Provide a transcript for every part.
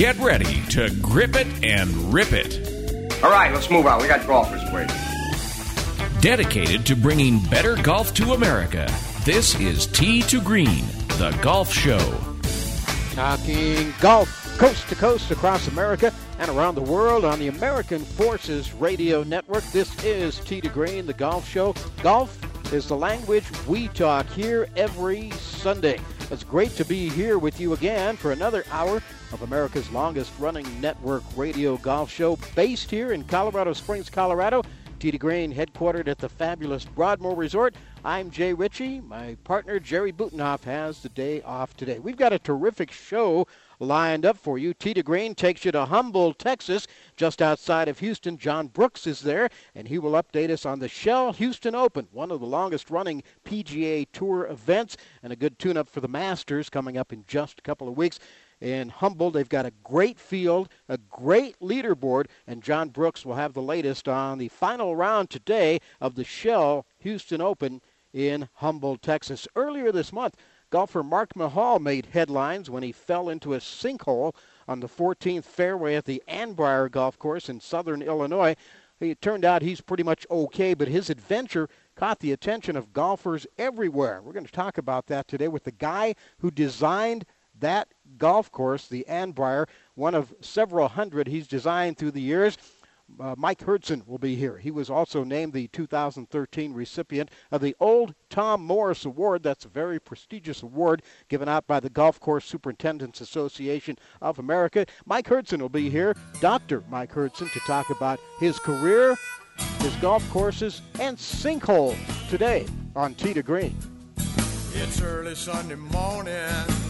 Get ready to grip it and rip it. All right, let's move on. We got golfers waiting. Dedicated to bringing better golf to America, this is Tee to Green, the golf show. Talking golf coast to coast across America and around the world on the American Forces Radio Network. This is Tee to Green, the golf show. Golf is the language we talk here every Sunday. It's great to be here with you again for another hour of America's longest running network radio golf show based here in Colorado Springs, Colorado. To Green, headquartered at the fabulous Broadmoor Resort. I'm Jay Ritchie. My partner Jerry Butenhoff has the day off today. We've got a terrific show lined up for you. To Green takes you to Humble, Texas, just outside of Houston. John Brooks is there, and he will update us on the Shell Houston Open, one of the longest running PGA Tour events, and a good tune up for the Masters coming up in just a couple of weeks in Humble. They've got a great field, a great leaderboard, and John Brooks will have the latest on the final round today of the Shell Houston Open in Humble, Texas. Earlier this month, golfer Mark Mihal made headlines when he fell into a sinkhole on the 14th fairway at the Annbriar Golf Course in southern Illinois. It turned out he's pretty much okay, but his adventure caught the attention of golfers everywhere. We're going to talk about that today with the guy who designed that golf course, the Annbriar, one of several hundred he's designed through the years. Uh, Mike Hurdzan will be here. He was also named the 2013 recipient of the Old Tom Morris Award. That's a very prestigious award given out by the Golf Course Superintendents Association of America. Mike Hurdzan will be here, Dr. Mike Hurdzan, to talk about his career, his golf courses, and sinkholes today on to Green. It's early Sunday morning.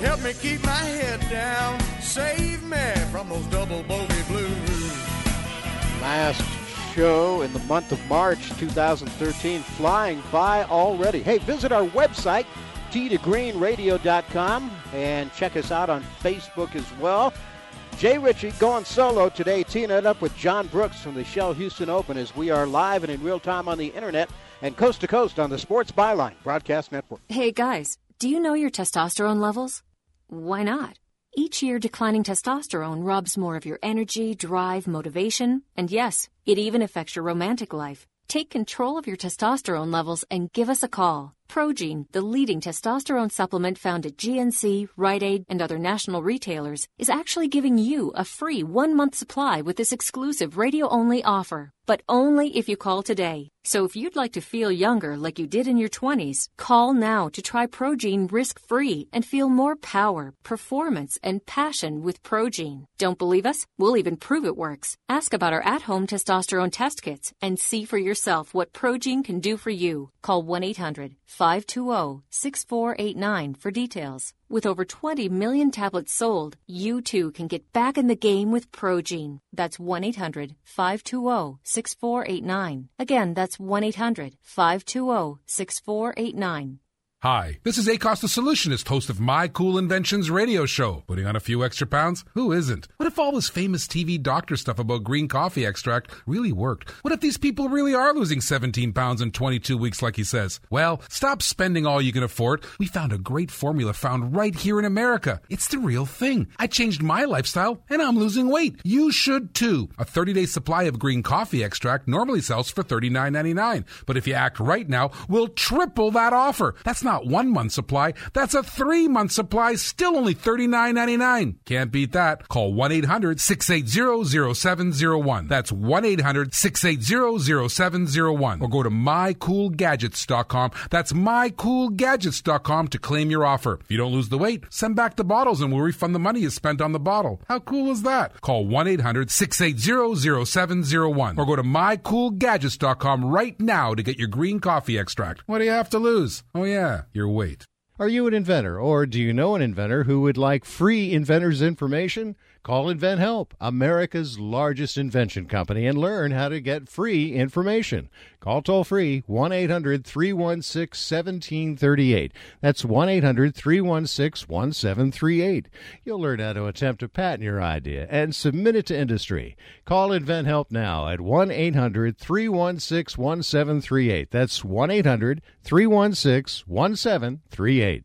Help me keep my head down, save me from those double bogey blues. Last show in the month of March 2013 flying by already. Hey, visit our website, t2greenradio.com, and check us out on Facebook as well. Jay Ritchie going solo today, teeing it up with John Brooks from the Shell Houston Open as we are live and in real time on the internet and coast to coast on the Sports Byline Broadcast Network. Hey guys, do you know your testosterone levels? Why not? Each year, declining testosterone robs more of your energy, drive, motivation, and yes, it even affects your romantic life. Take control of your testosterone levels and give us a call. Progene, the leading testosterone supplement found at GNC, Rite Aid, and other national retailers, is actually giving you a free one month supply with this exclusive radio only offer. But only if you call today. So if you'd like to feel younger like you did in your 20s, call now to try Progene risk free and feel more power, performance, and passion with Progene. Don't believe us? We'll even prove it works. Ask about our at home testosterone test kits and see for yourself what Progene can do for you. Call 1 800 520 6489 for details. With over 20 million tablets sold, you too can get back in the game with Progene. That's 1 800 520 6489. Again, that's 1 800 520 6489. Hi, this is Acos the Solutionist, host of My Cool Inventions radio show. Putting on a few extra pounds? Who isn't? What if all this famous TV doctor stuff about green coffee extract really worked? What if these people really are losing 17 pounds in 22 weeks like he says? Well, stop spending all you can afford. We found a great formula found right here in America. It's the real thing. I changed my lifestyle and I'm losing weight. You should too. A 30-day supply of green coffee extract normally sells for $39.99, but if you act right now, we'll triple that offer. That's not one month supply. That's a three month supply, still only $39.99. Can't beat that. Call 1 800 680 0701. That's 1 800 680 0701. Or go to mycoolgadgets.com. That's mycoolgadgets.com to claim your offer. If you don't lose the weight, send back the bottles and we'll refund the money you spent on the bottle. How cool is that? Call 1 800 680 0701. Or go to mycoolgadgets.com right now to get your green coffee extract. What do you have to lose? Oh, yeah your weight. Are you an inventor, or do you know an inventor who would like free inventor's information? Call InventHelp, America's largest invention company, and learn how to get free information. Call toll free 1 800 316 1738. That's 1 800 316 1738. You'll learn how to attempt to patent your idea and submit it to industry. Call InventHelp now at 1 800 316 1738. That's 1 800 316 1738.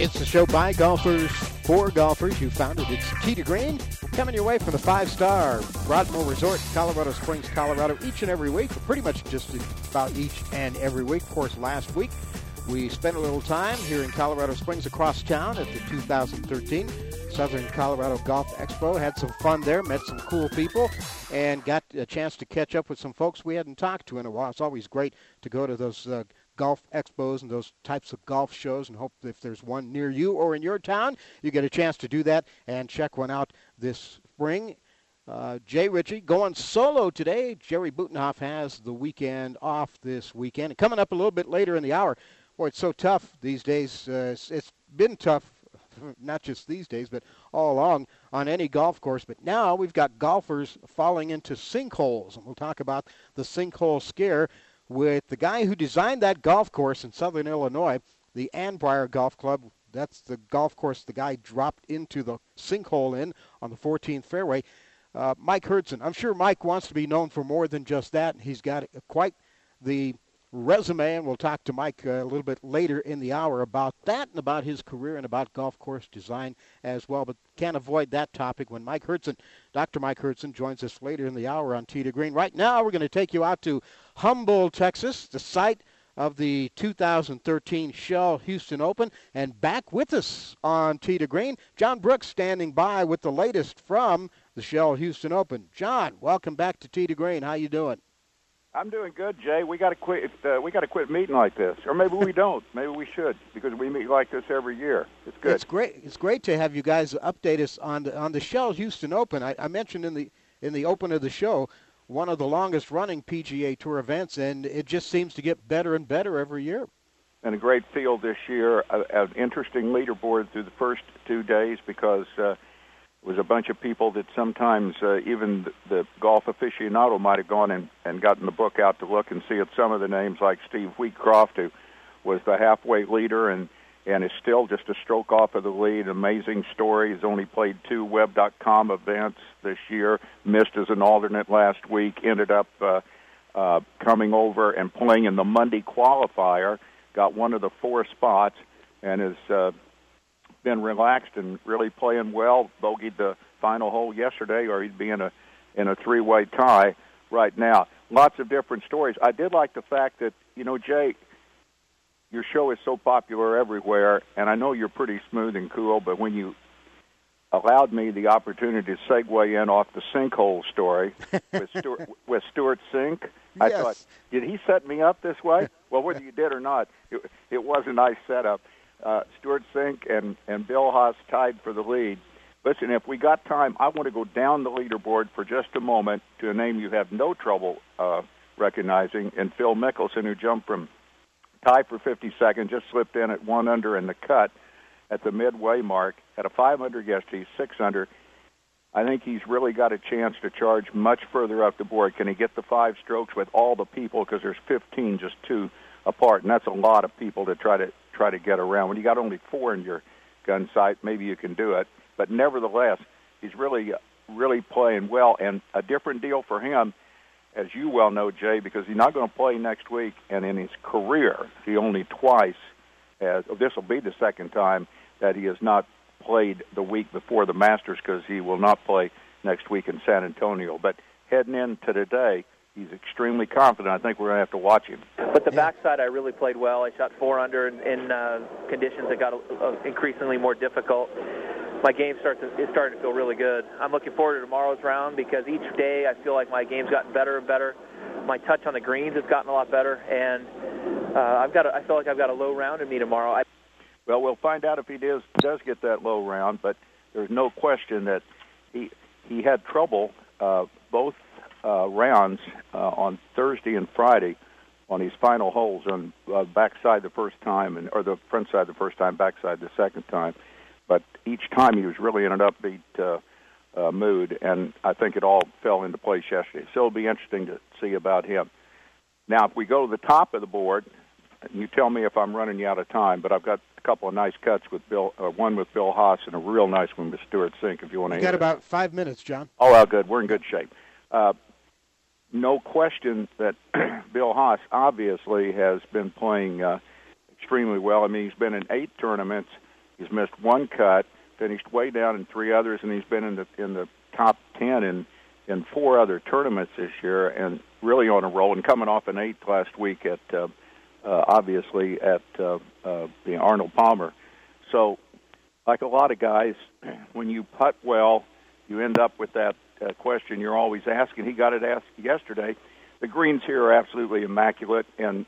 It's the show by golfers for golfers. You found it. It's to Green coming your way from the five-star Broadmoor Resort, Colorado Springs, Colorado, each and every week. Pretty much just about each and every week. Of course, last week we spent a little time here in Colorado Springs across town at the 2013 Southern Colorado Golf Expo. Had some fun there, met some cool people, and got a chance to catch up with some folks we hadn't talked to in a while. It's always great to go to those uh, golf expos and those types of golf shows and hope if there's one near you or in your town, you get a chance to do that and check one out this spring. Uh, Jay Ritchie going solo today. Jerry Butenhoff has the weekend off this weekend. And coming up a little bit later in the hour, boy, it's so tough these days. Uh, it's, it's been tough, not just these days, but all along on any golf course. But now we've got golfers falling into sinkholes, and we'll talk about the sinkhole scare with the guy who designed that golf course in southern Illinois, the Annbriar Golf Club. That's the golf course the guy dropped into the sinkhole in on the 14th fairway. Uh, Mike Hurdzan. I'm sure Mike wants to be known for more than just that. He's got quite the resume, and we'll talk to Mike uh, a little bit later in the hour about that and about his career and about golf course design as well. But can't avoid that topic when Mike Hurdzan, Dr. Mike Hurdzan, joins us later in the hour on Tee to Green. Right now, we're going to take you out to Humble, Texas, the site of the 2013 Shell Houston Open. And back with us on Tee to Green, John Brooks standing by with the latest from the Shell Houston Open. John, welcome back to Tee to Green. How you doing? I'm doing good, Jay. We got to quit. Uh, we got to quit meeting like this, or maybe we don't. maybe we should because we meet like this every year. It's good. It's great. It's great to have you guys update us on the on the Shell Houston Open. I, I mentioned in the in the open of the show one of the longest running PGA Tour events, and it just seems to get better and better every year. And a great field this year. An interesting leaderboard through the first two days because uh, it was a bunch of people that sometimes uh, even the golf aficionado might have gone and, and gotten the book out to look and see at some of the names like Steve Wheatcroft, who was the halfway leader and and is still just a stroke off of the lead. Amazing story. He's only played two Web.com events this year. Missed as an alternate last week. Ended up uh, uh, coming over and playing in the Monday qualifier. Got one of the four spots and has uh, been relaxed and really playing well. Bogeyed the final hole yesterday, or he'd be in a in a three-way tie right now. Lots of different stories. I did like the fact that you know Jay your show is so popular everywhere, and I know you're pretty smooth and cool, but when you allowed me the opportunity to segue in off the sinkhole story with Stewart, with Stewart Cink, I yes. thought, did he set me up this way? well, whether you did or not, it, it was a nice setup. Uh, Stewart Cink and, and Bill Haas tied for the lead. Listen, if we got time, I want to go down the leaderboard for just a moment to a name you have no trouble uh, recognizing, and Phil Mickelson, who jumped from tie for 52nd, just slipped in at one under in the cut at the midway mark. Had a 500 yesterday, six under. I think he's really got a chance to charge much further up the board. Can he get the five strokes with all the people? Because there's 15, just two apart, and that's a lot of people to try to try to get around. When you got only four in your gun sight, maybe you can do it. But nevertheless, he's really really playing well, and a different deal for him as you well know, Jay, because he's not going to play next week, and in his career, he only twice has. Oh, this will be the second time that he has not played the week before the Masters because he will not play next week in San Antonio. But heading into today, he's extremely confident. I think we're going to have to watch him. But the backside, I really played well. I shot four under in, in uh, conditions that got uh, increasingly more difficult. My game starts is starting to feel really good. I'm looking forward to tomorrow's round because each day I feel like my game's gotten better and better. My touch on the greens has gotten a lot better, and uh, I've got. A, I feel like I've got a low round in me tomorrow. I, well, we'll find out if he does does get that low round, but there's no question that he he had trouble uh, both uh, rounds uh, on Thursday and Friday on his final holes on uh, backside the first time and or the front side the first time, backside the second time. But each time he was really in an upbeat uh, uh, mood, and I think it all fell into place yesterday. So it'll be interesting to see about him. Now, if we go to the top of the board, you tell me if I'm running you out of time, but I've got a couple of nice cuts with Bill, uh, one with Bill Haas and a real nice one with Stewart Cink. If you want to, you got about five minutes, John. Oh, well, good. We're in good shape. Uh, no question that Bill Haas obviously has been playing uh, extremely well. I mean, he's been in eight tournaments. He's missed one cut, finished way down in three others, and he's been in the in the top ten in in four other tournaments this year, and really on a roll. And coming off an eighth last week at uh, uh, obviously at uh, uh, the Arnold Palmer. So, like a lot of guys, when you putt well, you end up with that uh, question you're always asking. He got it asked yesterday. The greens here are absolutely immaculate, and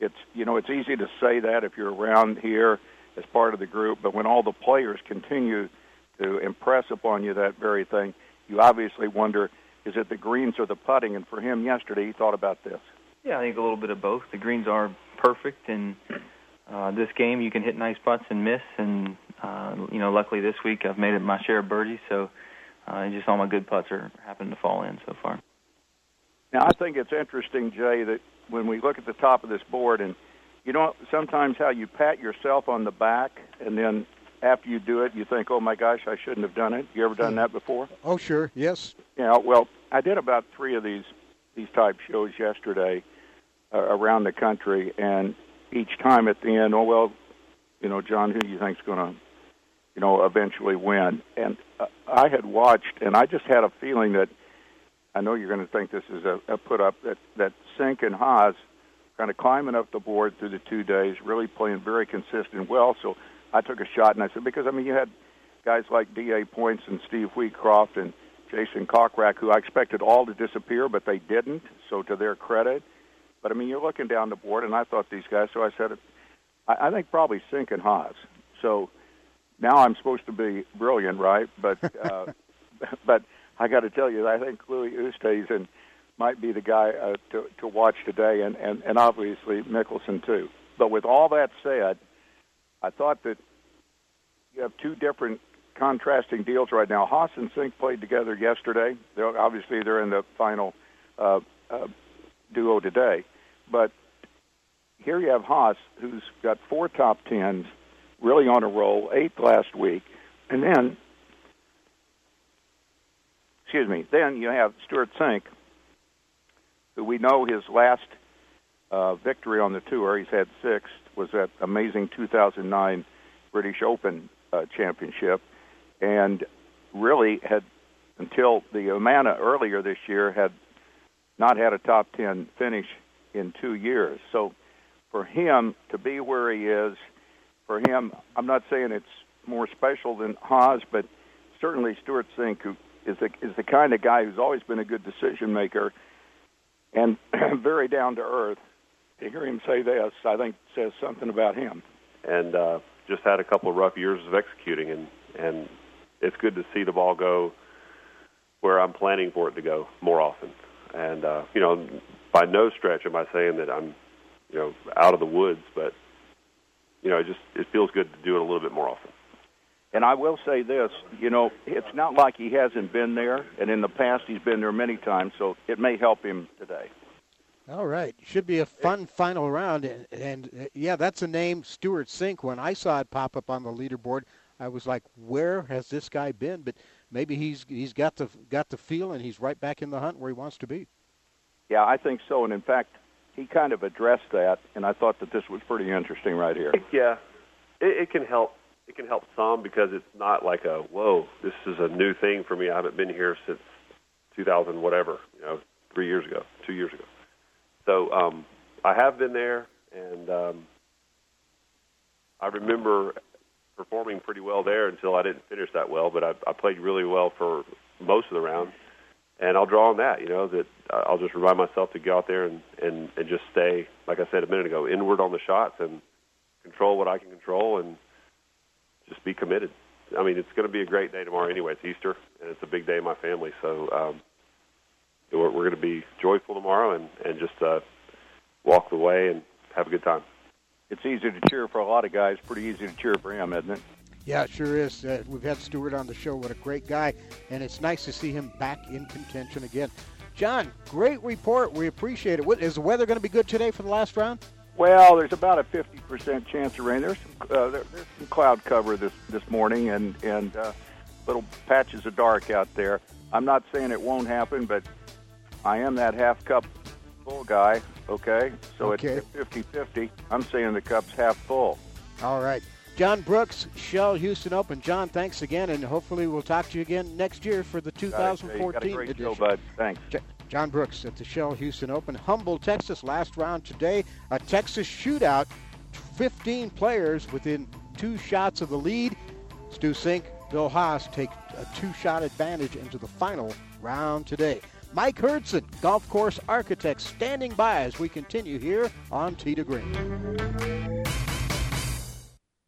it's you know it's easy to say that if you're around here as part of the group, but when all the players continue to impress upon you that very thing, you obviously wonder is it the greens or the putting? And for him yesterday, he thought about this. Yeah, I think a little bit of both. The greens are perfect, and uh, this game you can hit nice putts and miss. And uh, you know, luckily this week I've made it my share of birdies, so uh, just all my good putts are happening to fall in so far. Now I think it's interesting, Jay, that when we look at the top of this board, and you know sometimes how you pat yourself on the back, and then after you do it, you think, "Oh my gosh, I shouldn't have done it." You ever done that before? Oh, sure, yes. Yeah, well, I did about three of these these type shows yesterday uh, around the country, and each time at the end, oh well, you know, John, who do you think's going to, you know, eventually win? And uh, I had watched, and I just had a feeling that I know you're going to think this is a, a put up that that Cink and Haas kind of climbing up the board through the two days, really playing very consistent well. So I took a shot, and I said because I mean you had guys like D.A. Points and Steve Wheatcroft and Jason Kokrak, who I expected all to disappear, but they didn't. So to their credit, but I mean, you're looking down the board, and I thought these guys. So I said, I, I think probably Cink and Haas. So now I'm supposed to be brilliant, right? But uh, but I got to tell you, I think Louis Oosthuizen might be the guy uh, to to watch today, and and and obviously Mickelson too. But with all that said, I thought that you have two different contrasting deals right now. Haas and Cink played together yesterday. They're, obviously, they're in the final uh, uh, duo today. But here you have Haas, who's got four top tens, really on a roll, eighth last week, and then, excuse me, then you have Stewart Cink, who we know his last uh, victory on the tour, he's had six, was that amazing 2009 British Open uh, championship, and really had until the Humana earlier this year had not had a top 10 finish in two years. So for him to be where he is, for him, I'm not saying it's more special than Haas, but certainly Stewart Cink, who is the, is the kind of guy who's always been a good decision maker and very down to earth. To hear him say this, I think says something about him. And uh, just had a couple of rough years of executing, and and it's good to see the ball go where I'm planning for it to go more often. And uh, you know, by no stretch am I saying that I'm, you know, out of the woods, but you know, it just it feels good to do it a little bit more often. And I will say this, you know, it's not like he hasn't been there, and in the past he's been there many times, so it may help him today. All right, should be a fun final round, and, and uh, yeah, that's a name, Stewart Cink. When I saw it pop up on the leaderboard, I was like, "Where has this guy been?" But maybe he's he's got the got the feel, and he's right back in the hunt where he wants to be. Yeah, I think so. And in fact, he kind of addressed that, and I thought that this was pretty interesting right here. Yeah, it, it can help. It can help some because it's not like a whoa, this is a new thing for me. I haven't been here since 2000 whatever, you know, three years ago, two years ago. So um, I have been there, and um, I remember performing pretty well there until I didn't finish that well. But I, I played really well for most of the round, and I'll draw on that. You know that I'll just remind myself to go out there and and and just stay, like I said a minute ago, inward on the shots and control what I can control and just be committed. I mean, it's going to be a great day tomorrow anyway. It's Easter, and it's a big day in my family. So um, we're, we're going to be joyful tomorrow and, and just uh, walk the way and have a good time. It's easy to cheer for a lot of guys. Pretty easy to cheer for him, isn't it? Yeah, it sure is. Uh, we've had Stewart on the show. What a great guy. And it's nice to see him back in contention again. John, great report. We appreciate it. What, is the weather going to be good today for the last round? Well, there's about a 50% chance of rain. There's some, uh, there, there's some cloud cover this this morning, and and uh, little patches of dark out there. I'm not saying it won't happen, but I am that half cup full guy. Okay, so Okay. it's 50-50. I'm saying the cup's half full. All right. John Brooks, Shell Houston Open. John, thanks again, and hopefully we'll talk to you again next year for the Got it, Jay. You got a 2014 edition. show, bud. Thanks. John Brooks at the Shell Houston Open. Humble, Texas, last round today. A Texas shootout. 15 players within two shots of the lead. Stu Cink, Bill Haas take a two shot advantage into the final round today. Mike Hurdzan, golf course architect, standing by as we continue here on Tee to Green.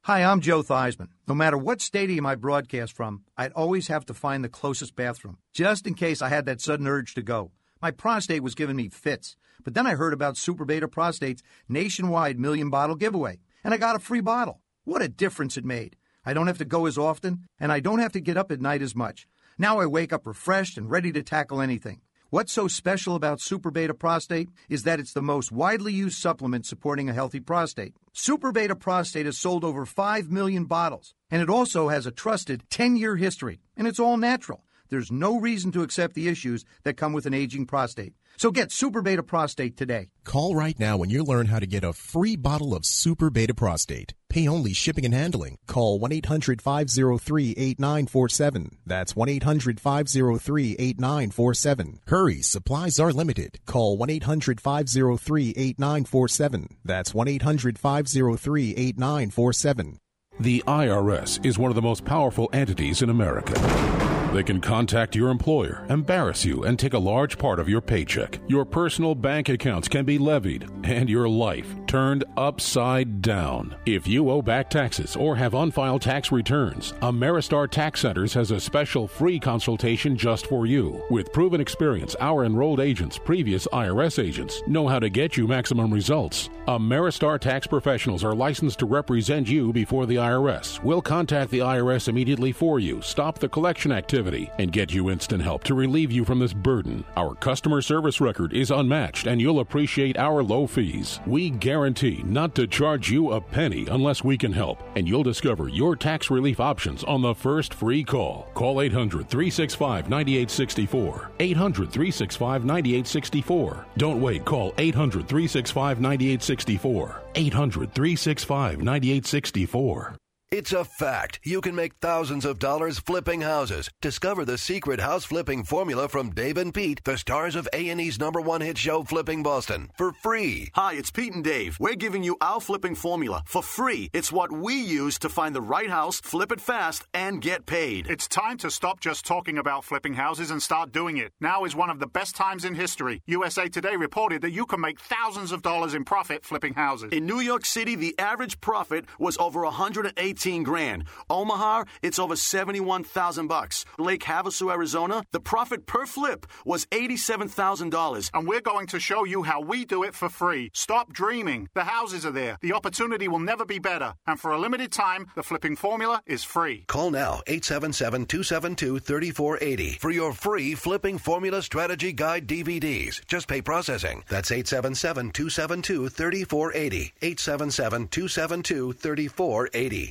Hi, I'm Joe Theismann. No matter what stadium I broadcast from, I'd always have to find the closest bathroom, just in case I had that sudden urge to go. My prostate was giving me fits, but then I heard about Super Beta Prostate's nationwide million bottle giveaway, and I got a free bottle. What a difference it made. I don't have to go as often, and I don't have to get up at night as much. Now I wake up refreshed and ready to tackle anything. What's so special about Super Beta Prostate is that it's the most widely used supplement supporting a healthy prostate. Super Beta Prostate has sold over 5 million bottles, and it also has a trusted 10 year history, and it's all natural. There's no reason to accept the issues that come with an aging prostate. So get Super Beta Prostate today. Call right now and you'll learn how to get a free bottle of Super Beta Prostate. Pay only shipping and handling. Call 1 800 503 8947. That's 1 800 503 8947. Hurry, supplies are limited. Call 1 800 503 8947. That's 1 800 503 8947. The IRS is one of the most powerful entities in America. They can contact your employer, embarrass you, and take a large part of your paycheck. Your personal bank accounts can be levied, and your life turned upside down. If you owe back taxes or have unfiled tax returns, Ameristar Tax Centers has a special free consultation just for you. With proven experience, our enrolled agents, previous IRS agents, know how to get you maximum results. Ameristar tax professionals are licensed to represent you before the IRS. We'll contact the IRS immediately for you, stop the collection activity, and get you instant help to relieve you from this burden. Our customer service record is unmatched, and you'll appreciate our low fees. We guarantee not to charge you a penny unless we can help, and you'll discover your tax relief options on the first free call. Call 800 365 9864. 800 365 9864. Don't wait. Call 800 365 9864. 800 365 9864. It's a fact. You can make thousands of dollars flipping houses. Discover the secret house flipping formula from Dave and Pete, the stars of A&E's number one hit show Flipping Boston, for free. Hi, it's Pete and Dave. We're giving you our flipping formula for free. It's what we use to find the right house, flip it fast, and get paid. It's time to stop just talking about flipping houses and start doing it. Now is one of the best times in history. USA Today reported that you can make thousands of dollars in profit flipping houses. In New York City, the average profit was over 118 grand. Omaha, it's over 71,000 bucks. Lake Havasu, Arizona, the profit per flip was $87,000. And we're going to show you how we do it for free. Stop dreaming. The houses are there. The opportunity will never be better. And for a limited time, the flipping formula is free. Call now 877-272-3480 for your free flipping formula strategy guide DVDs. Just pay processing. That's 877-272-3480. 877-272-3480.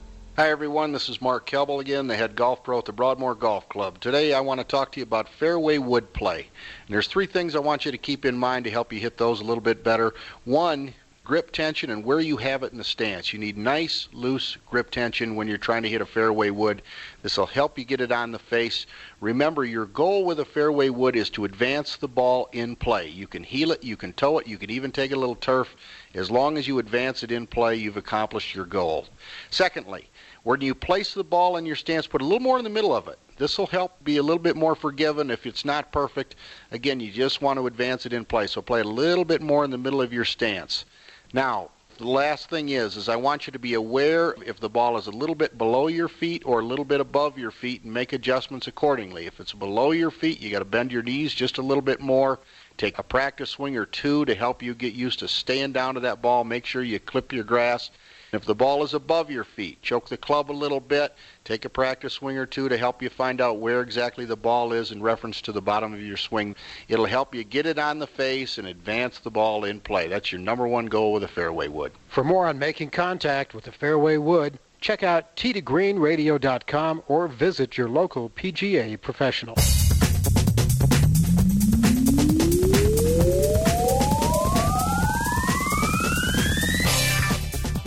Hi, everyone. This is Mark Kelble again, the head golf pro at the Broadmoor Golf Club. Today, I want to talk to you about fairway wood play. And there's three things I want you to keep in mind to help you hit those a little bit better. One, grip tension and where you have it in the stance. You need nice, loose grip tension when you're trying to hit a fairway wood. This will help you get it on the face. Remember, your goal with a fairway wood is to advance the ball in play. You can heel it, you can toe it, you can even take a little turf. As long as you advance it in play, you've accomplished your goal. Secondly, when you place the ball in your stance, put a little more in the middle of it. This will help be a little bit more forgiving if it's not perfect. Again, you just want to advance it in play, so play a little bit more in the middle of your stance. Now, the last thing is is I want you to be aware if the ball is a little bit below your feet or a little bit above your feet and make adjustments accordingly. If it's below your feet, you got to bend your knees just a little bit more. Take a practice swing or two to help you get used to staying down to that ball. Make sure you clip your grass. If the ball is above your feet, choke the club a little bit. Take a practice swing or two to help you find out where exactly the ball is in reference to the bottom of your swing. It'll help you get it on the face and advance the ball in play. That's your number one goal with a fairway wood. For more on making contact with the fairway wood, check out t2greenradio.com or visit your local PGA professional.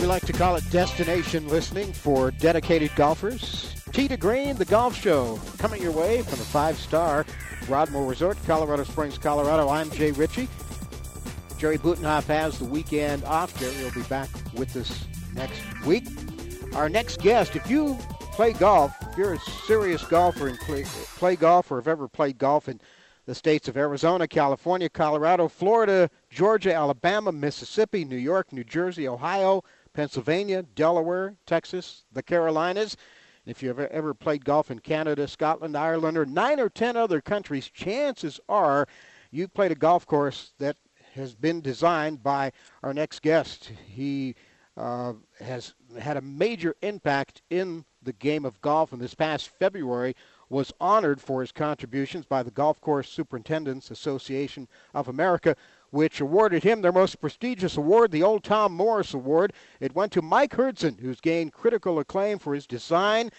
We like to call it destination listening for dedicated golfers. Tee to Green, the golf show, coming your way from the five-star Broadmoor Resort, Colorado Springs, Colorado. I'm Jay Ritchie. Jerry Butenhoff has the weekend off. Jerry will be back with us next week. Our next guest, if you play golf, if you're a serious golfer and play, play golf or have ever played golf in the states of Arizona, California, Colorado, Florida, Georgia, Alabama, Mississippi, New York, New Jersey, Ohio, Pennsylvania, Delaware, Texas, the Carolinas. And if you've ever, ever played golf in Canada, Scotland, Ireland, or nine or ten other countries, chances are you've played a golf course that has been designed by our next guest. He uh, has had a major impact in the game of golf, and this past February was honored for his contributions by the Golf Course Superintendents Association of America which awarded him their most prestigious award, the Old Tom Morris Award. It went to Mike Hurdzan, who's gained critical acclaim for his design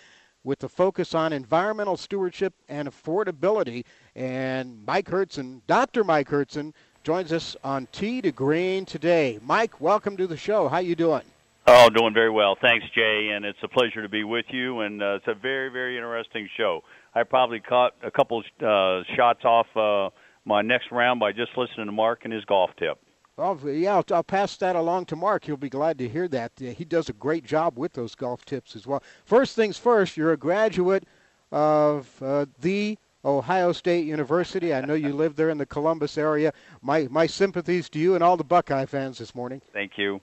with a focus on environmental stewardship and affordability. And Mike Hurdzan, Dr. Mike Hurdzan, joins us on Tee to Green today. Mike, welcome to the show. How you doing? Oh, doing very well. Thanks, Jay, and it's a pleasure to be with you. And uh, it's a very, very interesting show. I probably caught a couple uh, shots off uh, my next round by just listening to Mark and his golf tip. Oh, yeah, I'll, I'll, pass that along to Mark. He'll be glad to hear that. he does a great job with those golf tips as well. First things first, you're a graduate of uh, the Ohio State University. I know you live there in the Columbus area. My my sympathies to you and all the Buckeye fans this morning. Thank you.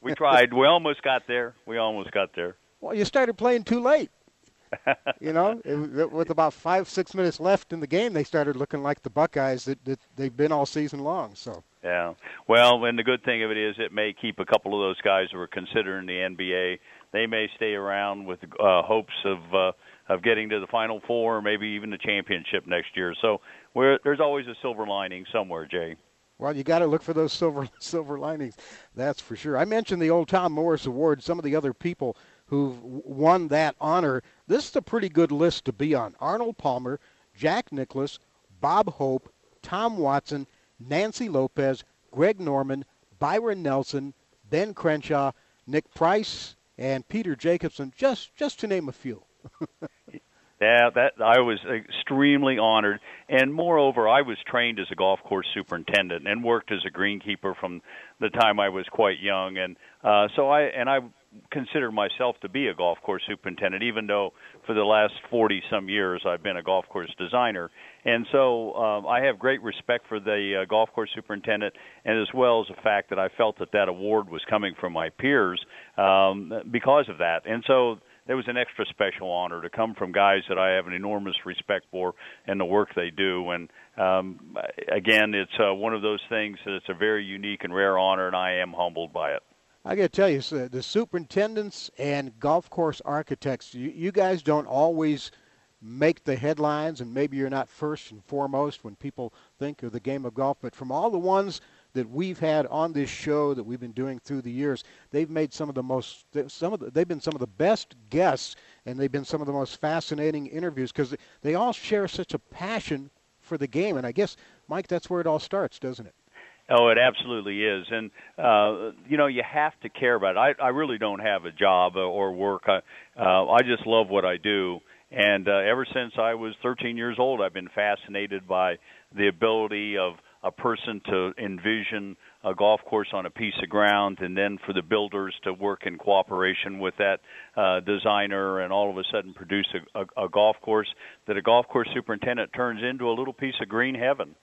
We tried. we almost got there. We almost got there. Well, you started playing too late you know, it, with about five, six minutes left in the game, they started looking like the Buckeyes that, that they've been all season long. So. Yeah. Well, and the good thing of it is it may keep a couple of those guys who are considering the NBA. They may stay around with uh, hopes of uh, of getting to the Final Four, or maybe even the championship next year. So we're, there's always a silver lining somewhere, Jay. Well, you got to look for those silver silver linings. That's for sure. I mentioned the old Tom Morris Award. Some of the other people who've won that honor. This is a pretty good list to be on. Arnold Palmer, Jack Nicklaus, Bob Hope, Tom Watson, Nancy Lopez, Greg Norman, Byron Nelson, Ben Crenshaw, Nick Price, and Peter Jacobsen, just just to name a few. yeah, that I was extremely honored, and moreover, I was trained as a golf course superintendent and worked as a greenkeeper from the time I was quite young, and uh, so I and I consider myself to be a golf course superintendent, even though for the last 40 some years I've been a golf course designer. And so um, I have great respect for the uh, golf course superintendent, and as well as the fact that I felt that that award was coming from my peers um, because of that. And so that was an extra special honor to come from guys that I have an enormous respect for and the work they do. And um, again, it's uh, one of those things that it's a very unique and rare honor, and I am humbled by it. I got to tell you, the superintendents and golf course architects, you, you guys don't always make the headlines, and maybe you're not first and foremost when people think of the game of golf, but from all the ones that we've had on this show that we've been doing through the years, they've made some of the most some of the, they've been some of the best guests and they've been some of the most fascinating interviews because they all share such a passion for the game. And I guess Mike, that's where it all starts, doesn't it? Oh, it absolutely is, and uh, you know you have to care about it. I, I really don't have a job or work. I, uh, I just love what I do, and uh, ever since I was 13 years old, I've been fascinated by the ability of a person to envision a golf course on a piece of ground and then for the builders to work in cooperation with that uh, designer and all of a sudden produce a, a, a golf course that a golf course superintendent turns into a little piece of green heaven.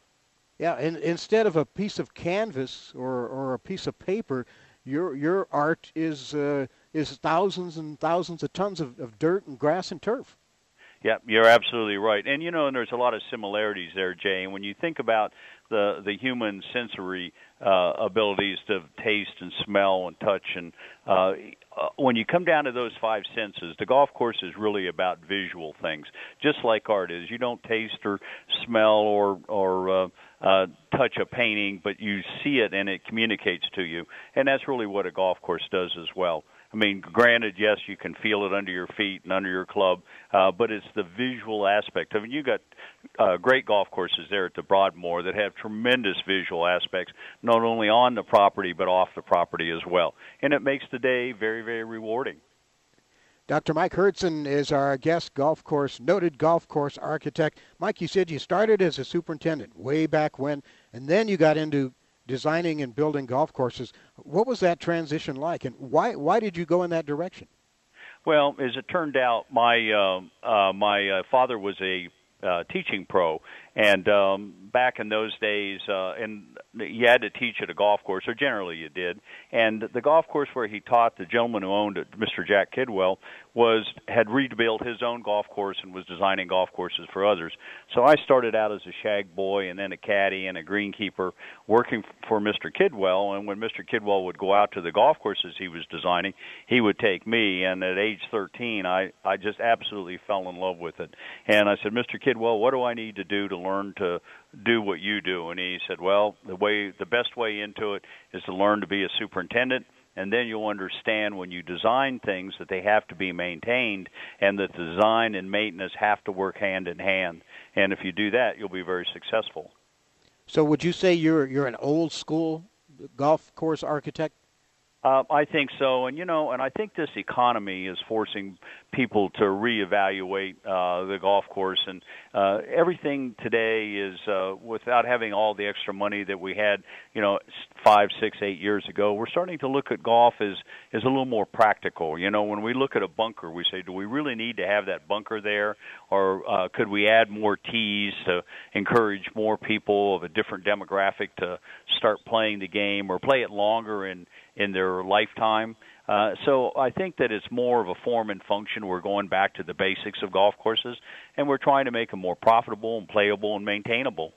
Yeah, and instead of a piece of canvas or, or a piece of paper, your your art is uh, is thousands and thousands of tons of, of dirt and grass and turf. Yeah, you're absolutely right. And you know, and there's a lot of similarities there, Jay. And when you think about the the human sensory uh, abilities to taste and smell and touch, and uh, uh, when you come down to those five senses, the golf course is really about visual things, just like art is. You don't taste or smell or or uh, uh, touch a painting, but you see it and it communicates to you, and that's really what a golf course does as well. I mean, granted, yes, you can feel it under your feet and under your club, uh, but it's the visual aspect. I mean, you got uh, great golf courses there at the Broadmoor that have tremendous visual aspects, not only on the property but off the property as well, and it makes the day very, very rewarding. Dr. Mike Hurdzan is our guest, golf course, noted golf course architect. Mike, you said you started as a superintendent way back when, and then you got into designing and building golf courses. What was that transition like, and why why did you go in that direction? Well, as it turned out, my uh, uh, my uh, father was a uh, teaching pro, and um, back in those days, uh, and you had to teach at a golf course, or generally you did. And the golf course where he taught, the gentleman who owned it, Mr. Jack Kidwell, was had rebuilt his own golf course and was designing golf courses for others. So I started out as a shag boy and then a caddy and a greenkeeper working for Mr. Kidwell. And when Mr. Kidwell would go out to the golf courses he was designing, he would take me. And at age 13, I I just absolutely fell in love with it. And I said, Mr. Kidwell, what do I need to do to learn to do what you do? And he said, Well, the way the best way into it is to learn to be a superintendent and then you'll understand when you design things that they have to be maintained and that design and maintenance have to work hand in hand. And if you do that, you'll be very successful. So would you say you're you're an old school golf course architect? Uh, I think so, and you know, and I think this economy is forcing people to reevaluate uh, the golf course, and uh, everything today is uh, without having all the extra money that we had, you know, five, six, eight years ago. We're starting to look at golf as as a little more practical. You know, when we look at a bunker, we say, do we really need to have that bunker there, or uh, could we add more tees to encourage more people of a different demographic to start playing the game or play it longer and in their lifetime. Uh, so I think that it's more of a form and function. We're going back to the basics of golf courses, and we're trying to make them more profitable and playable and maintainable.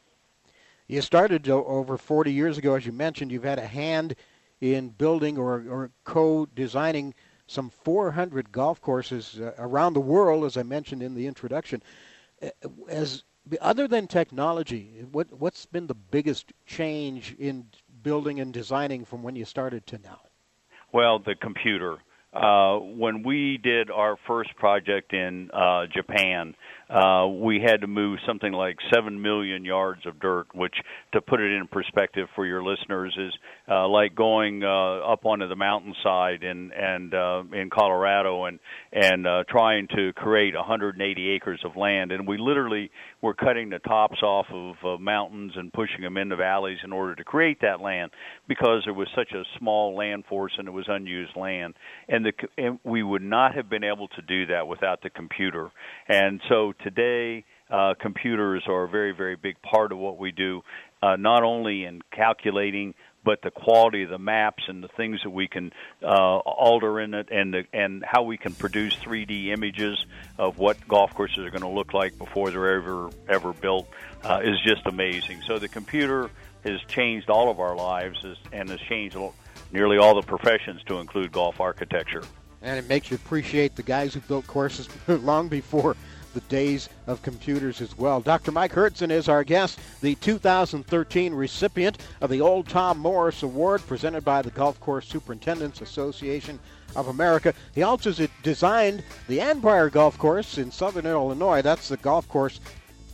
You started over 40 years ago, as you mentioned. You've had a hand in building or, or co-designing some 400 golf courses uh, around the world, as I mentioned in the introduction. Uh, as other than technology, what, what's been the biggest change in building and designing from when you started to now? Well, the computer. Uh, when we did our first project in uh, Japan, uh, we had to move something like seven million yards of dirt, which, to put it in perspective for your listeners, is uh, like going uh, up onto the mountainside in and uh, in Colorado and and uh, trying to create 180 acres of land. And we literally were cutting the tops off of uh, mountains and pushing them into valleys in order to create that land because there was such a small land force and it was unused land. And the and we would not have been able to do that without the computer. And so today, uh, computers are a very, very big part of what we do, uh, not only in calculating but the quality of the maps and the things that we can uh, alter in it, and the, and how we can produce 3D images of what golf courses are going to look like before they're ever ever built uh, is just amazing. So the computer has changed all of our lives and has changed nearly all the professions to include golf architecture. And it makes you appreciate the guys who built courses long before the days of computers as well. Dr. Mike Hurdzan is our guest, the 2013 recipient of the Old Tom Morris Award presented by the Golf Course Superintendents Association of America. He also designed the Annbriar Golf Course in southern Illinois. That's the golf course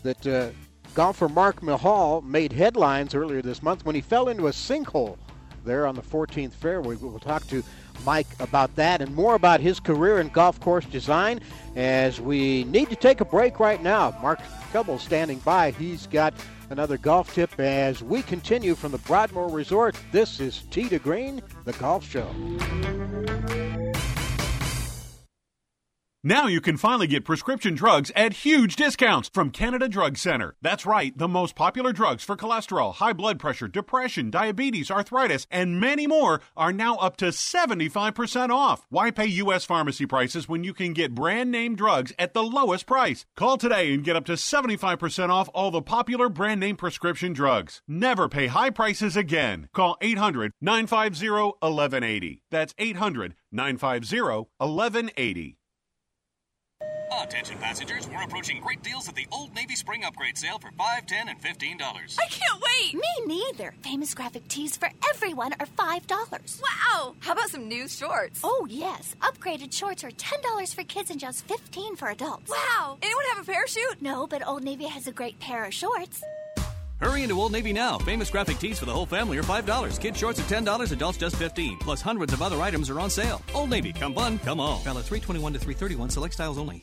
that uh, golfer Mark Mihal made headlines earlier this month when he fell into a sinkhole there on the 14th fairway. We'll talk to Mike about that and more about his career in golf course design as we need to take a break right now. Mark Cubble standing by. He's got another golf tip as we continue from the Broadmoor Resort. This is Tee to Green, the golf show. Now you can finally get prescription drugs at huge discounts from Canada Drug Center. That's right, the most popular drugs for cholesterol, high blood pressure, depression, diabetes, arthritis, and many more are now up to 75% off. Why pay U.S. pharmacy prices when you can get brand name drugs at the lowest price? Call today and get up to 75% off all the popular brand name prescription drugs. Never pay high prices again. Call 800 950 1180. That's 800 950 1180. Attention passengers, we're approaching great deals at the Old Navy Spring Upgrade Sale for $5, 10 and $15. I can't wait! Me neither. Famous graphic tees for everyone are $5. Wow! How about some new shorts? Oh, yes. Upgraded shorts are $10 for kids and just 15 for adults. Wow! Anyone have a parachute? No, but Old Navy has a great pair of shorts. Hurry into Old Navy now. Famous graphic tees for the whole family are $5. Kids shorts are $10, adults just 15 Plus hundreds of other items are on sale. Old Navy, come fun, come on. Valid 321 to 331, select styles only.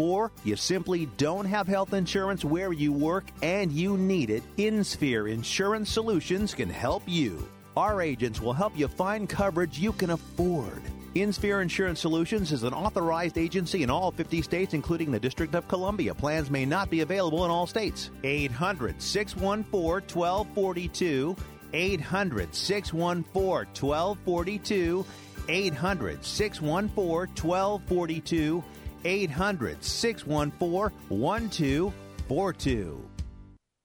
or you simply don't have health insurance where you work and you need it, InSphere Insurance Solutions can help you. Our agents will help you find coverage you can afford. InSphere Insurance Solutions is an authorized agency in all 50 states, including the District of Columbia. Plans may not be available in all states. 800 614 1242. 800 614 1242. 800 614 1242. 800 614 1242.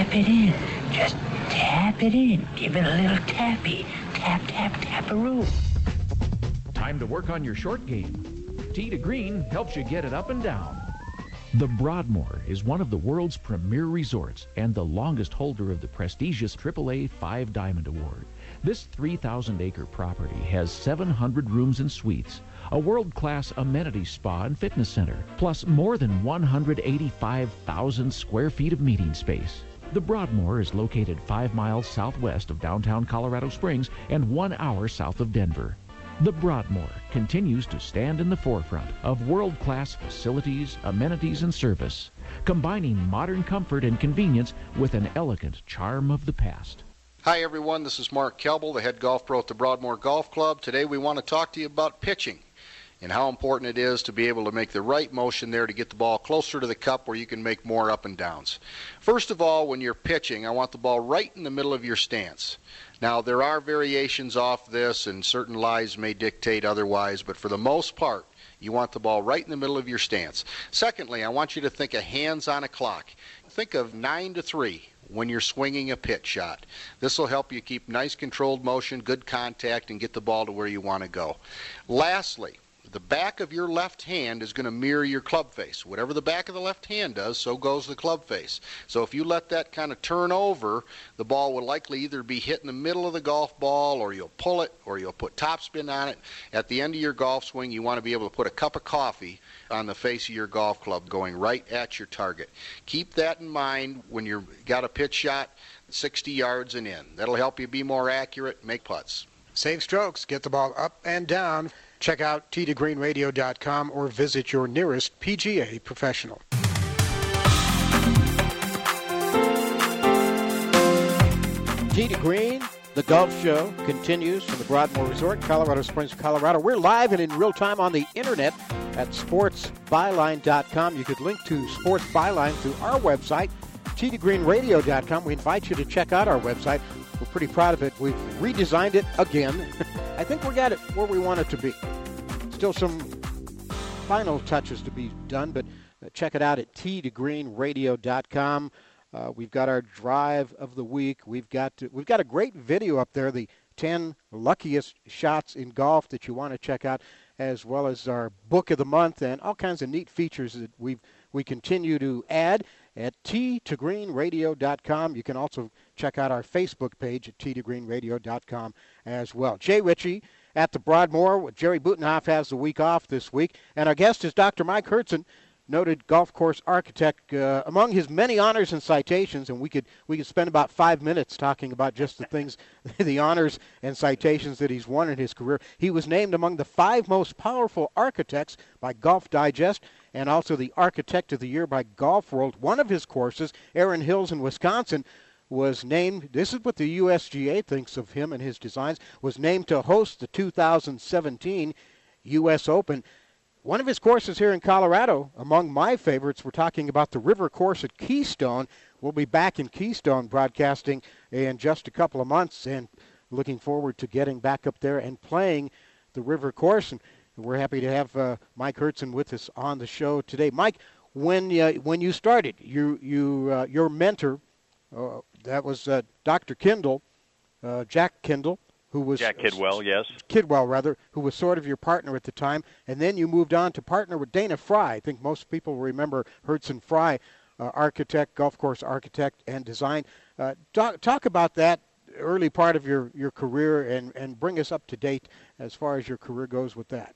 Tap it in. Just tap it in. Give it a little tappy. Tap, tap, tap a roof. Time to work on your short game. Tee to Green helps you get it up and down. The Broadmoor is one of the world's premier resorts and the longest holder of the prestigious AAA Five Diamond Award. This 3,000 acre property has 700 rooms and suites, a world-class amenity spa and fitness center, plus more than 185,000 square feet of meeting space. The Broadmoor is located five miles southwest of downtown Colorado Springs and one hour south of Denver. The Broadmoor continues to stand in the forefront of world-class facilities, amenities, and service, combining modern comfort and convenience with an elegant charm of the past. Hi, everyone. This is Mark Kelble, the head golf pro at the Broadmoor Golf Club. Today, we want to talk to you about pitching and how important it is to be able to make the right motion there to get the ball closer to the cup where you can make more up and downs. First of all, when you're pitching, I want the ball right in the middle of your stance. Now, there are variations off this, and certain lies may dictate otherwise, but for the most part, you want the ball right in the middle of your stance. Secondly, I want you to think of hands on a clock. Think of 9 to 3 when you're swinging a pitch shot. This will help you keep nice controlled motion, good contact, and get the ball to where you want to go. Lastly, the back of your left hand is going to mirror your club face. Whatever the back of the left hand does, so goes the club face. So if you let that kind of turn over, the ball will likely either be hit in the middle of the golf ball, or you'll pull it, or you'll put topspin on it. At the end of your golf swing, you want to be able to put a cup of coffee on the face of your golf club going right at your target. Keep that in mind when you've got a pitch shot 60 yards and in. That'll help you be more accurate, make putts. Save strokes, get the ball up and down. Check out tdegreenradio.com or visit your nearest PGA professional. Tee to Green, the golf show continues from the Broadmoor Resort, Colorado Springs, Colorado. We're live and in real time on the internet at sportsbyline.com. You could link to Sports Byline through our website, tdegreenradio.com. We invite you to check out our website. We're pretty proud of it. We've redesigned it again. I think we got it where we want it to be. Still some final touches to be done, but uh, check it out at tdegreenradio.com. Uh, we've got our drive of the week. We've got to, we've got a great video up there, the 10 luckiest shots in golf that you want to check out, as well as our book of the month and all kinds of neat features that we we continue to add at t2greenradio.com. You can also check out our Facebook page at t2greenradio.com as well. Jay Ritchie at the Broadmoor. Jerry Butenhoff has the week off this week, and our guest is Dr. Mike Hurdzan noted golf course architect. Uh, among his many honors and citations, and we could we could spend about five minutes talking about just the things, the honors and citations that he's won in his career. He was named among the five most powerful architects by Golf Digest, and also the Architect of the Year by Golf World. One of his courses, Erin Hills in Wisconsin. Was named, this is what the USGA thinks of him and his designs, was named to host the 2017 U.S. Open. One of his courses here in Colorado, among my favorites, we're talking about the river course at Keystone. We'll be back in Keystone broadcasting in just a couple of months and looking forward to getting back up there and playing the river course. And we're happy to have uh, Mike Hurdzan with us on the show today. Mike, when uh, when you started, you you uh, your mentor, uh, that was uh, Dr. Kendall, uh, Jack Kindle, who was Jack Kidwell, yes. Kidwell, rather, who was sort of your partner at the time, and then you moved on to partner with Dana Fry. I think most people remember Hurdzan Fry, uh, architect, golf course architect, and design. Uh, talk, talk about that early part of your, your career and, and bring us up to date as far as your career goes with that.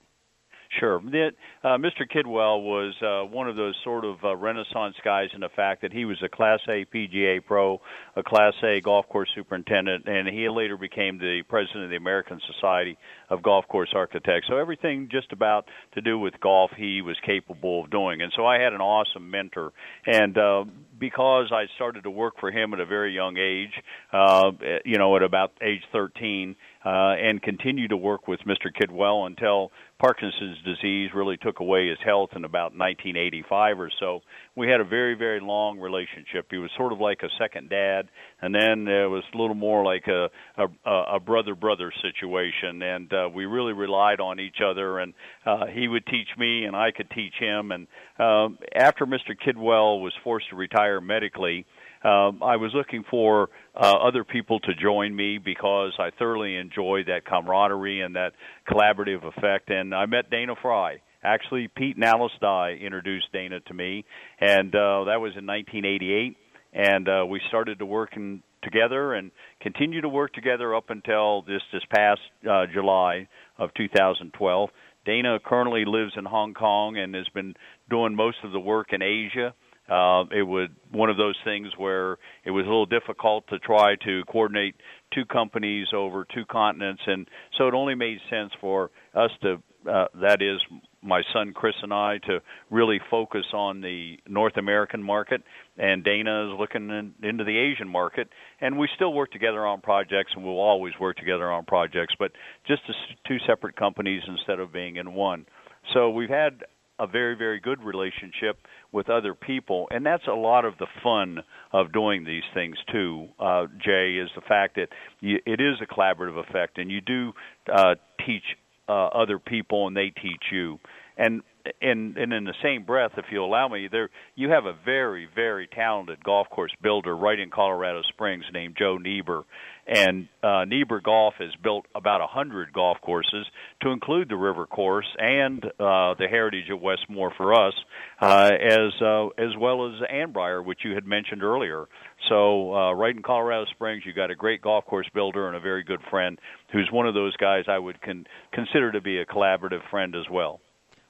Sure. The, uh, Mr. Kidwell was uh, one of those sort of uh, renaissance guys in the fact that he was a Class A PGA pro, a Class A golf course superintendent, and he later became the president of the American Society of Golf Course Architects. So everything just about to do with golf he was capable of doing. And so I had an awesome mentor. And uh, because I started to work for him at a very young age, uh, you know, at about age 13, uh, and continued to work with Mr. Kidwell until Parkinson's disease really took away his health in about 1985 or so. We had a very, very long relationship. He was sort of like a second dad, and then it was a little more like a a, a brother brother situation. And uh, we really relied on each other. And uh, he would teach me, and I could teach him. And uh, after Mr. Kidwell was forced to retire medically, um, I was looking for uh, other people to join me because I thoroughly enjoyed that camaraderie and that collaborative effect. And I met Dana Fry. Actually, Pete and Alice Dye introduced Dana to me, and uh, that was in 1988. And uh, we started to work in, together and continue to work together up until this this past uh, July of 2012. Dana currently lives in Hong Kong and has been doing most of the work in Asia uh, it was one of those things where it was a little difficult to try to coordinate two companies over two continents, and so it only made sense for us to, uh, that is, my son Chris and I to really focus on the North American market, and Dana is looking in, into the Asian market. And we still work together on projects, and we'll always work together on projects, but just as two separate companies instead of being in one. So we've had a very very good relationship with other people. And that's a lot of the fun of doing these things too uh jay is the fact that you, it is a collaborative effect and you do uh teach uh other people and they teach you. And and and in the same breath if you allow me there you have a very very talented golf course builder right in Colorado Springs named Joe Niebur and uh Niebur Golf has built about a hundred golf courses to include the river course and uh the heritage of Westmoor for us uh as uh as well as Annbriar which you had mentioned earlier so uh right in Colorado Springs you got a great golf course builder and a very good friend who's one of those guys I would con- consider to be a collaborative friend as well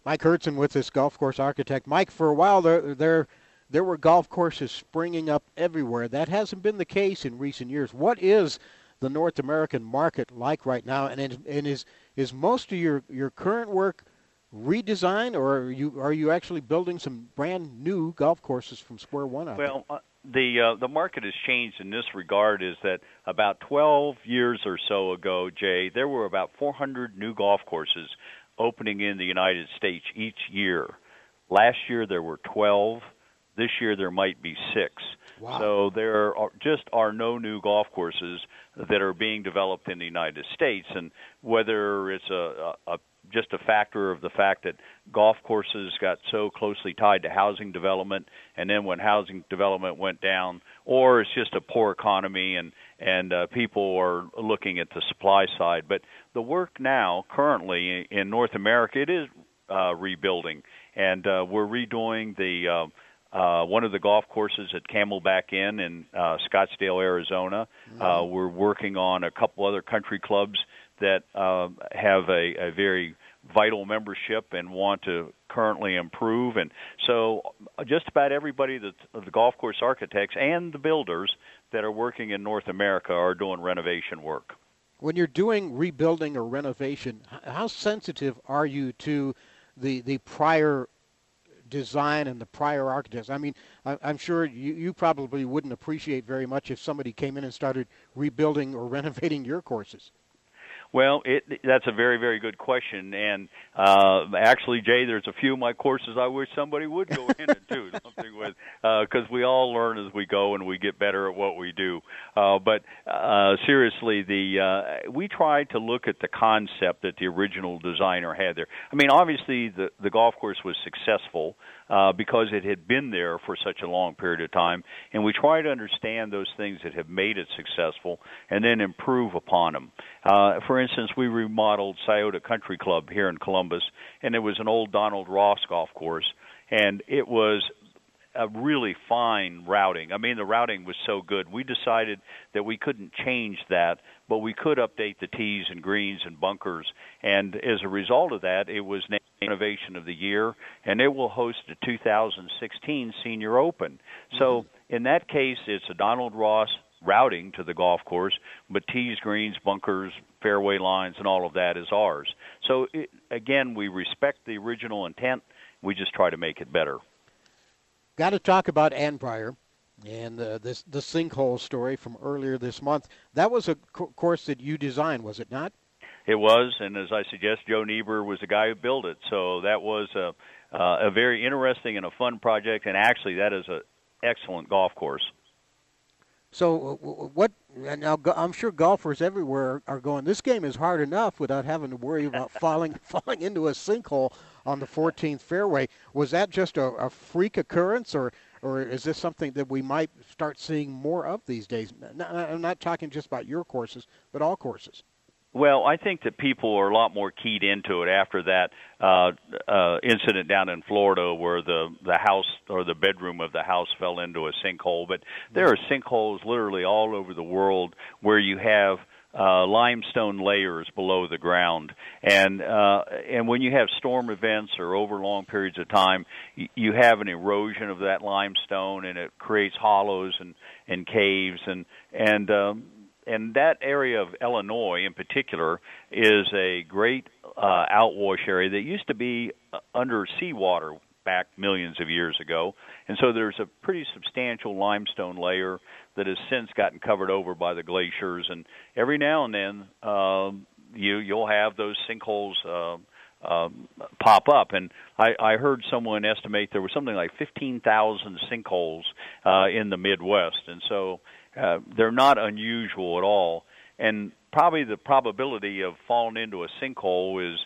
Mike Hurdzan with this golf course architect. Mike, for a while there, there, there were golf courses springing up everywhere. That hasn't been the case in recent years. What is the North American market like right now? And, and is is most of your, your current work redesigned, or are you are you actually building some brand new golf courses from square one? Well, uh, the uh, the market has changed in this regard. Is that about 12 years or so ago, Jay? There were about 400 new golf courses opening in the United States each year. Last year there were 12. This year there might be six. Wow. So there are just are no new golf courses that are being developed in the United States, and whether it's a, a, a just a factor of the fact that golf courses got so closely tied to housing development, and then when housing development went down, or it's just a poor economy and and uh, people are looking at the supply side. But the work now, currently in North America, it is uh, rebuilding, and uh, we're redoing the. Uh, uh, one of the golf courses at Camelback Inn in uh, Scottsdale, Arizona. Uh, we're working on a couple other country clubs that uh, have a, a very vital membership and want to currently improve. And so, uh, just about everybody that the golf course architects and the builders that are working in North America are doing renovation work. When you're doing rebuilding or renovation, how sensitive are you to the the prior design and the prior architects. I mean, I'm sure you, you probably wouldn't appreciate very much if somebody came in and started rebuilding or renovating your courses. Well, it, that's a very, very good question. And uh, actually, Jay, there's a few of my courses I wish somebody would go in and do something with, because uh, we all learn as we go and we get better at what we do. Uh, but uh, seriously, the uh, we tried to look at the concept that the original designer had there. I mean, obviously, the the golf course was successful uh, because it had been there for such a long period of time, and we try to understand those things that have made it successful and then improve upon them. Uh, for instance, we remodeled Scioto Country Club here in Columbus, and it was an old Donald Ross golf course, and it was a really fine routing. I mean, the routing was so good. We decided that we couldn't change that, but we could update the tees and greens and bunkers. And as a result of that, it was named Innovation of the Year, and it will host the 2016 Senior Open. So mm-hmm. in that case, it's a Donald Ross routing to the golf course, but tees, greens, bunkers, fairway lines, and all of that is ours. So it, again, we respect the original intent. We just try to make it better. Got to talk about Annbriar and uh, this the sinkhole story from earlier this month. That was a co- course that you designed, was it not? It was, and as I suggest, Joe Niebur was the guy who built it. So that was a uh, a very interesting and a fun project, and actually, that is an excellent golf course. So what? Now I'm sure golfers everywhere are going. This game is hard enough without having to worry about falling falling into a sinkhole on the 14th fairway. Was that just a, a freak occurrence, or or is this something that we might start seeing more of these days? I'm not talking just about your courses, but all courses. Well, I think that people are a lot more keyed into it after that uh, uh, incident down in Florida where the the house or the bedroom of the house fell into a sinkhole. But there are sinkholes literally all over the world where you have uh, limestone layers below the ground, and uh, and when you have storm events or over long periods of time, y- you have an erosion of that limestone, and it creates hollows and and caves, and and um, and that area of Illinois in particular is a great uh, outwash area that used to be uh, under seawater back millions of years ago. And so there's a pretty substantial limestone layer that has since gotten covered over by the glaciers. And every now and then, um, you you'll have those sinkholes uh, um, pop up. And I, I heard someone estimate there was something like 15,000 sinkholes uh, in the Midwest, and so uh, they're not unusual at all. And probably the probability of falling into a sinkhole is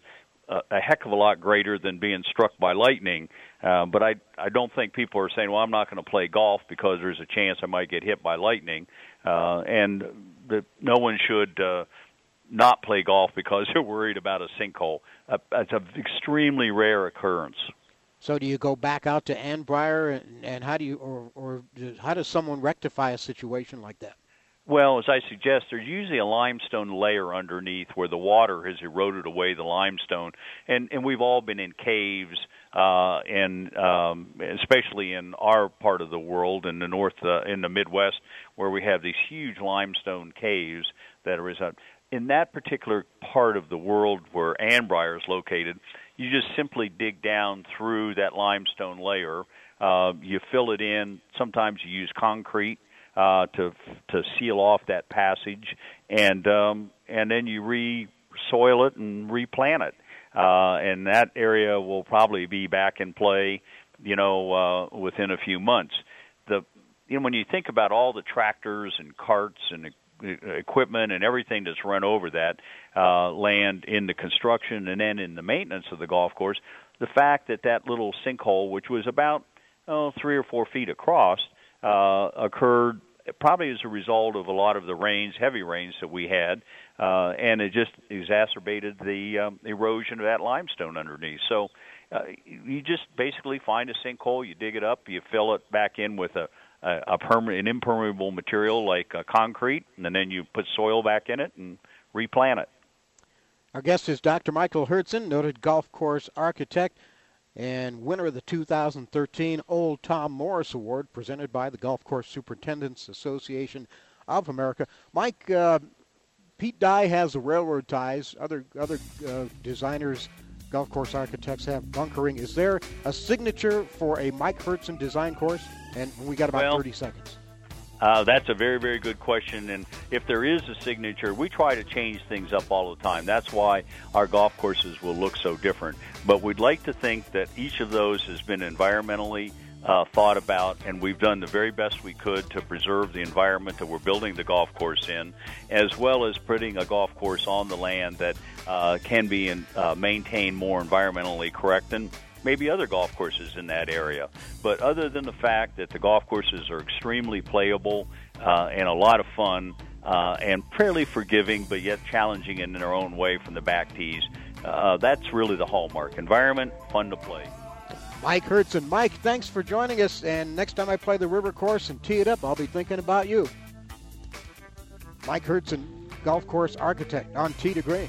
a, heck of a lot greater than being struck by lightning. Uh, but I I don't think people are saying, well, I'm not going to play golf because there's a chance I might get hit by lightning. Uh, and the, no one should uh, not play golf because they're worried about a sinkhole. Uh, it's an extremely rare occurrence. So do you go back out to Annbriar, and, and how do you, or, or how does someone rectify a situation like that? Well, as I suggest, there's usually a limestone layer underneath where the water has eroded away the limestone, and and we've all been in caves, uh, and um, especially in our part of the world, in the north, uh, in the Midwest, where we have these huge limestone caves that are in that particular part of the world where Annbriar is located. You just simply dig down through that limestone layer. Uh, you fill it in. Sometimes you use concrete uh, to to seal off that passage, and um, and then you re-soil it and replant it, uh, and that area will probably be back in play, you know, uh, within a few months. The you know when you think about all the tractors and carts and equipment and everything that's run over that uh, land in the construction and then in the maintenance of the golf course, the fact that that little sinkhole, which was about oh, three or four feet across, uh, occurred probably as a result of a lot of the rains, heavy rains that we had, uh, and it just exacerbated the um, erosion of that limestone underneath. So uh, you just basically find a sinkhole, you dig it up, you fill it back in with a a, a permanent, an impermeable material like uh, concrete, and then you put soil back in it and replant it. Our guest is Dr. Michael Hurdzan, noted golf course architect and winner of the 2013 Old Tom Morris Award presented by the Golf Course Superintendents Association of America. Mike, uh, Pete Dye has the railroad ties. Other other uh, designers, golf course architects have bunkering. Is there a signature for a Mike Hurdzan design course? And we got about well, 30 seconds. Uh, that's a very, very good question. And if there is a signature, we try to change things up all the time. That's why our golf courses will look so different. But we'd like to think that each of those has been environmentally uh, thought about, and we've done the very best we could to preserve the environment that we're building the golf course in, as well as putting a golf course on the land that uh, can be in, uh, maintained more environmentally correct. And maybe other golf courses in that area. But other than the fact that the golf courses are extremely playable uh, and a lot of fun uh, and fairly forgiving, but yet challenging in their own way from the back tees, uh, that's really the hallmark. Environment, fun to play. Mike Hurdzan. Mike, thanks for joining us. And next time I play the river course and tee it up, I'll be thinking about you. Mike Hurdzan, golf course architect on Tee to Green.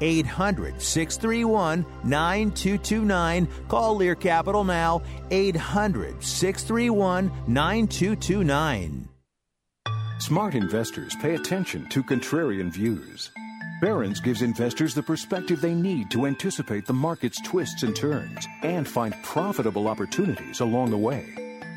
800 631 9229. Call Lear Capital now, 800 631 9229. Smart investors pay attention to contrarian views. Barron's gives investors the perspective they need to anticipate the market's twists and turns and find profitable opportunities along the way.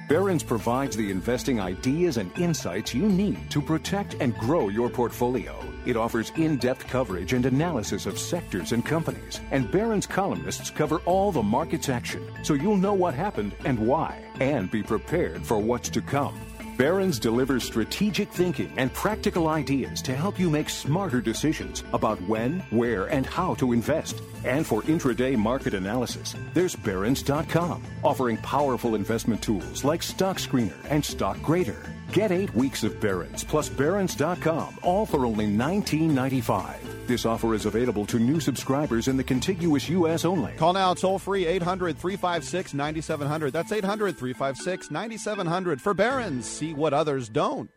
Barron's provides the investing ideas and insights you need to protect and grow your portfolio. It offers in depth coverage and analysis of sectors and companies. And Barron's columnists cover all the market's action so you'll know what happened and why, and be prepared for what's to come. Barron's delivers strategic thinking and practical ideas to help you make smarter decisions about when, where, and how to invest. And for intraday market analysis, there's Barron's.com, offering powerful investment tools like Stock Screener and Stock Grader. Get eight weeks of Barron's plus Barron's.com, all for only $19.95. This offer is available to new subscribers in the contiguous U.S. only. Call now toll free 800 356 9700. That's 800 356 9700 for Barron's. See what others don't.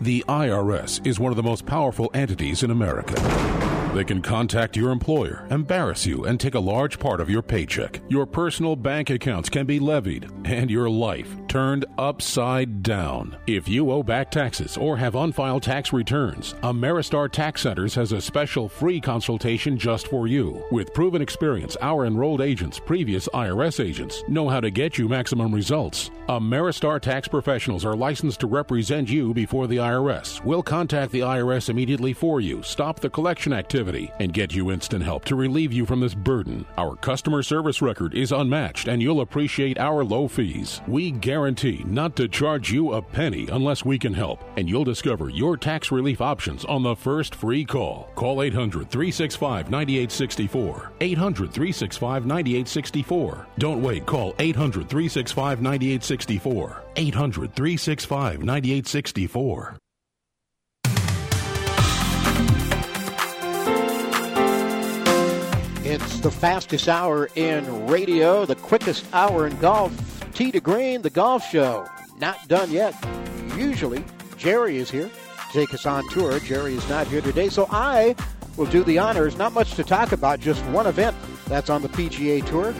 The IRS is one of the most powerful entities in America. They can contact your employer, embarrass you, and take a large part of your paycheck. Your personal bank accounts can be levied, and your life turned upside down. If you owe back taxes or have unfiled tax returns, Ameristar Tax Centers has a special free consultation just for you. With proven experience, our enrolled agents, previous IRS agents, know how to get you maximum results. Ameristar tax professionals are licensed to represent you before the IRS. We'll contact the IRS immediately for you, stop the collection activity, and get you instant help to relieve you from this burden. Our customer service record is unmatched, and you'll appreciate our low fees. We guarantee not to charge you a penny unless we can help, and you'll discover your tax relief options on the first free call. Call 800 365 9864. 800 365 9864. Don't wait, call 800 365 9864. 800 365 9864. It's the fastest hour in radio, the quickest hour in golf. Tee to Green, the golf show. Not done yet. Usually, Jerry is here to take us on tour. Jerry is not here today, so I will do the honors. Not much to talk about, just one event that's on the PGA Tour.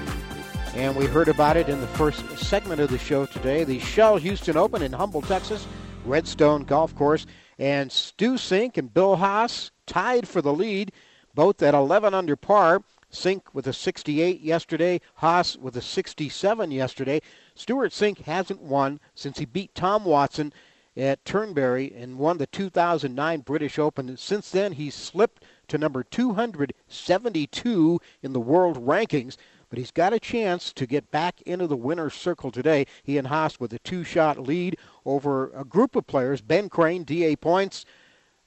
And we heard about it in the first segment of the show today the Shell Houston Open in Humble, Texas, Redstone Golf Course. And Stu Cink and Bill Haas tied for the lead, both at 11 under par. Cink with a 68 yesterday, Haas with a 67 yesterday. Stewart Cink hasn't won since he beat Tom Watson at Turnberry and won the 2009 British Open. Since then, he's slipped to number 272 in the world rankings, but he's got a chance to get back into the winner's circle today. He and Haas with a two-shot lead over a group of players, Ben Crane, DA Points,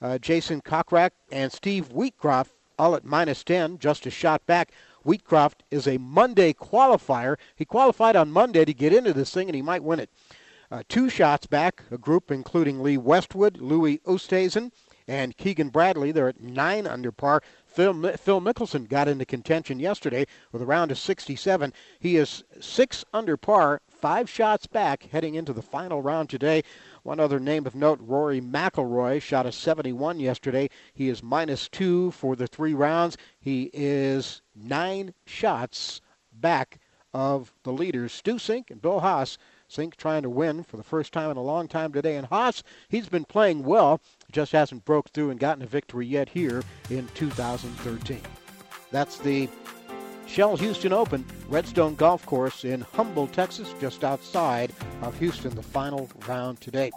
uh, Jason Kokrak, and Steve Wheatcroft all at minus 10, just a shot back. Wheatcroft is a Monday qualifier. He qualified on Monday to get into this thing, and he might win it. Uh, two shots back, a group including Lee Westwood, Louis Oosthuizen, and Keegan Bradley. They're at nine under par. Phil, Phil Mickelson got into contention yesterday with a round of 67. He is six under par, five shots back heading into the final round today. One other name of note, Rory McIlroy shot a 71 yesterday. He is minus two for the three rounds. He is nine shots back of the leaders, Stu Cink and Bill Haas. Cink trying to win for the first time in a long time today. And Haas, he's been playing well, just hasn't broke through and gotten a victory yet here in 2013. That's the Shell Houston Open, Redstone Golf Course in Humble, Texas, just outside of Houston, the final round today.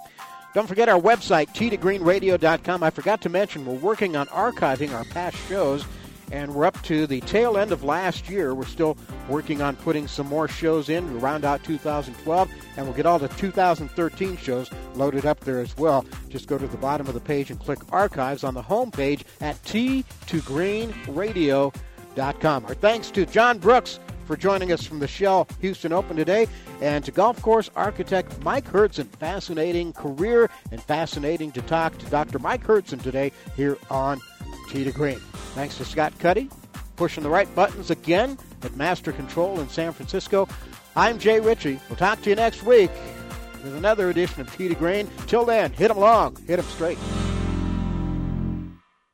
Don't forget our website, t2greenradio.com. I forgot to mention we're working on archiving our past shows, and we're up to the tail end of last year. We're still working on putting some more shows in to round out 2012, and we'll get all the 2013 shows loaded up there as well. Just go to the bottom of the page and click Archives on the home page at t2greenradio.com. Our thanks to John Brooks for joining us from the Shell Houston Open today, and to golf course architect Mike Hurdzan. Fascinating career and fascinating to talk to Dr. Mike Hurdzan today here on Tee to Green. Thanks to Scott Cuddy, pushing the right buttons again at Master Control in San Francisco. I'm Jay Ritchie. We'll talk to you next week with another edition of Tee to Green. Till then, hit hit 'em long, hit 'em straight.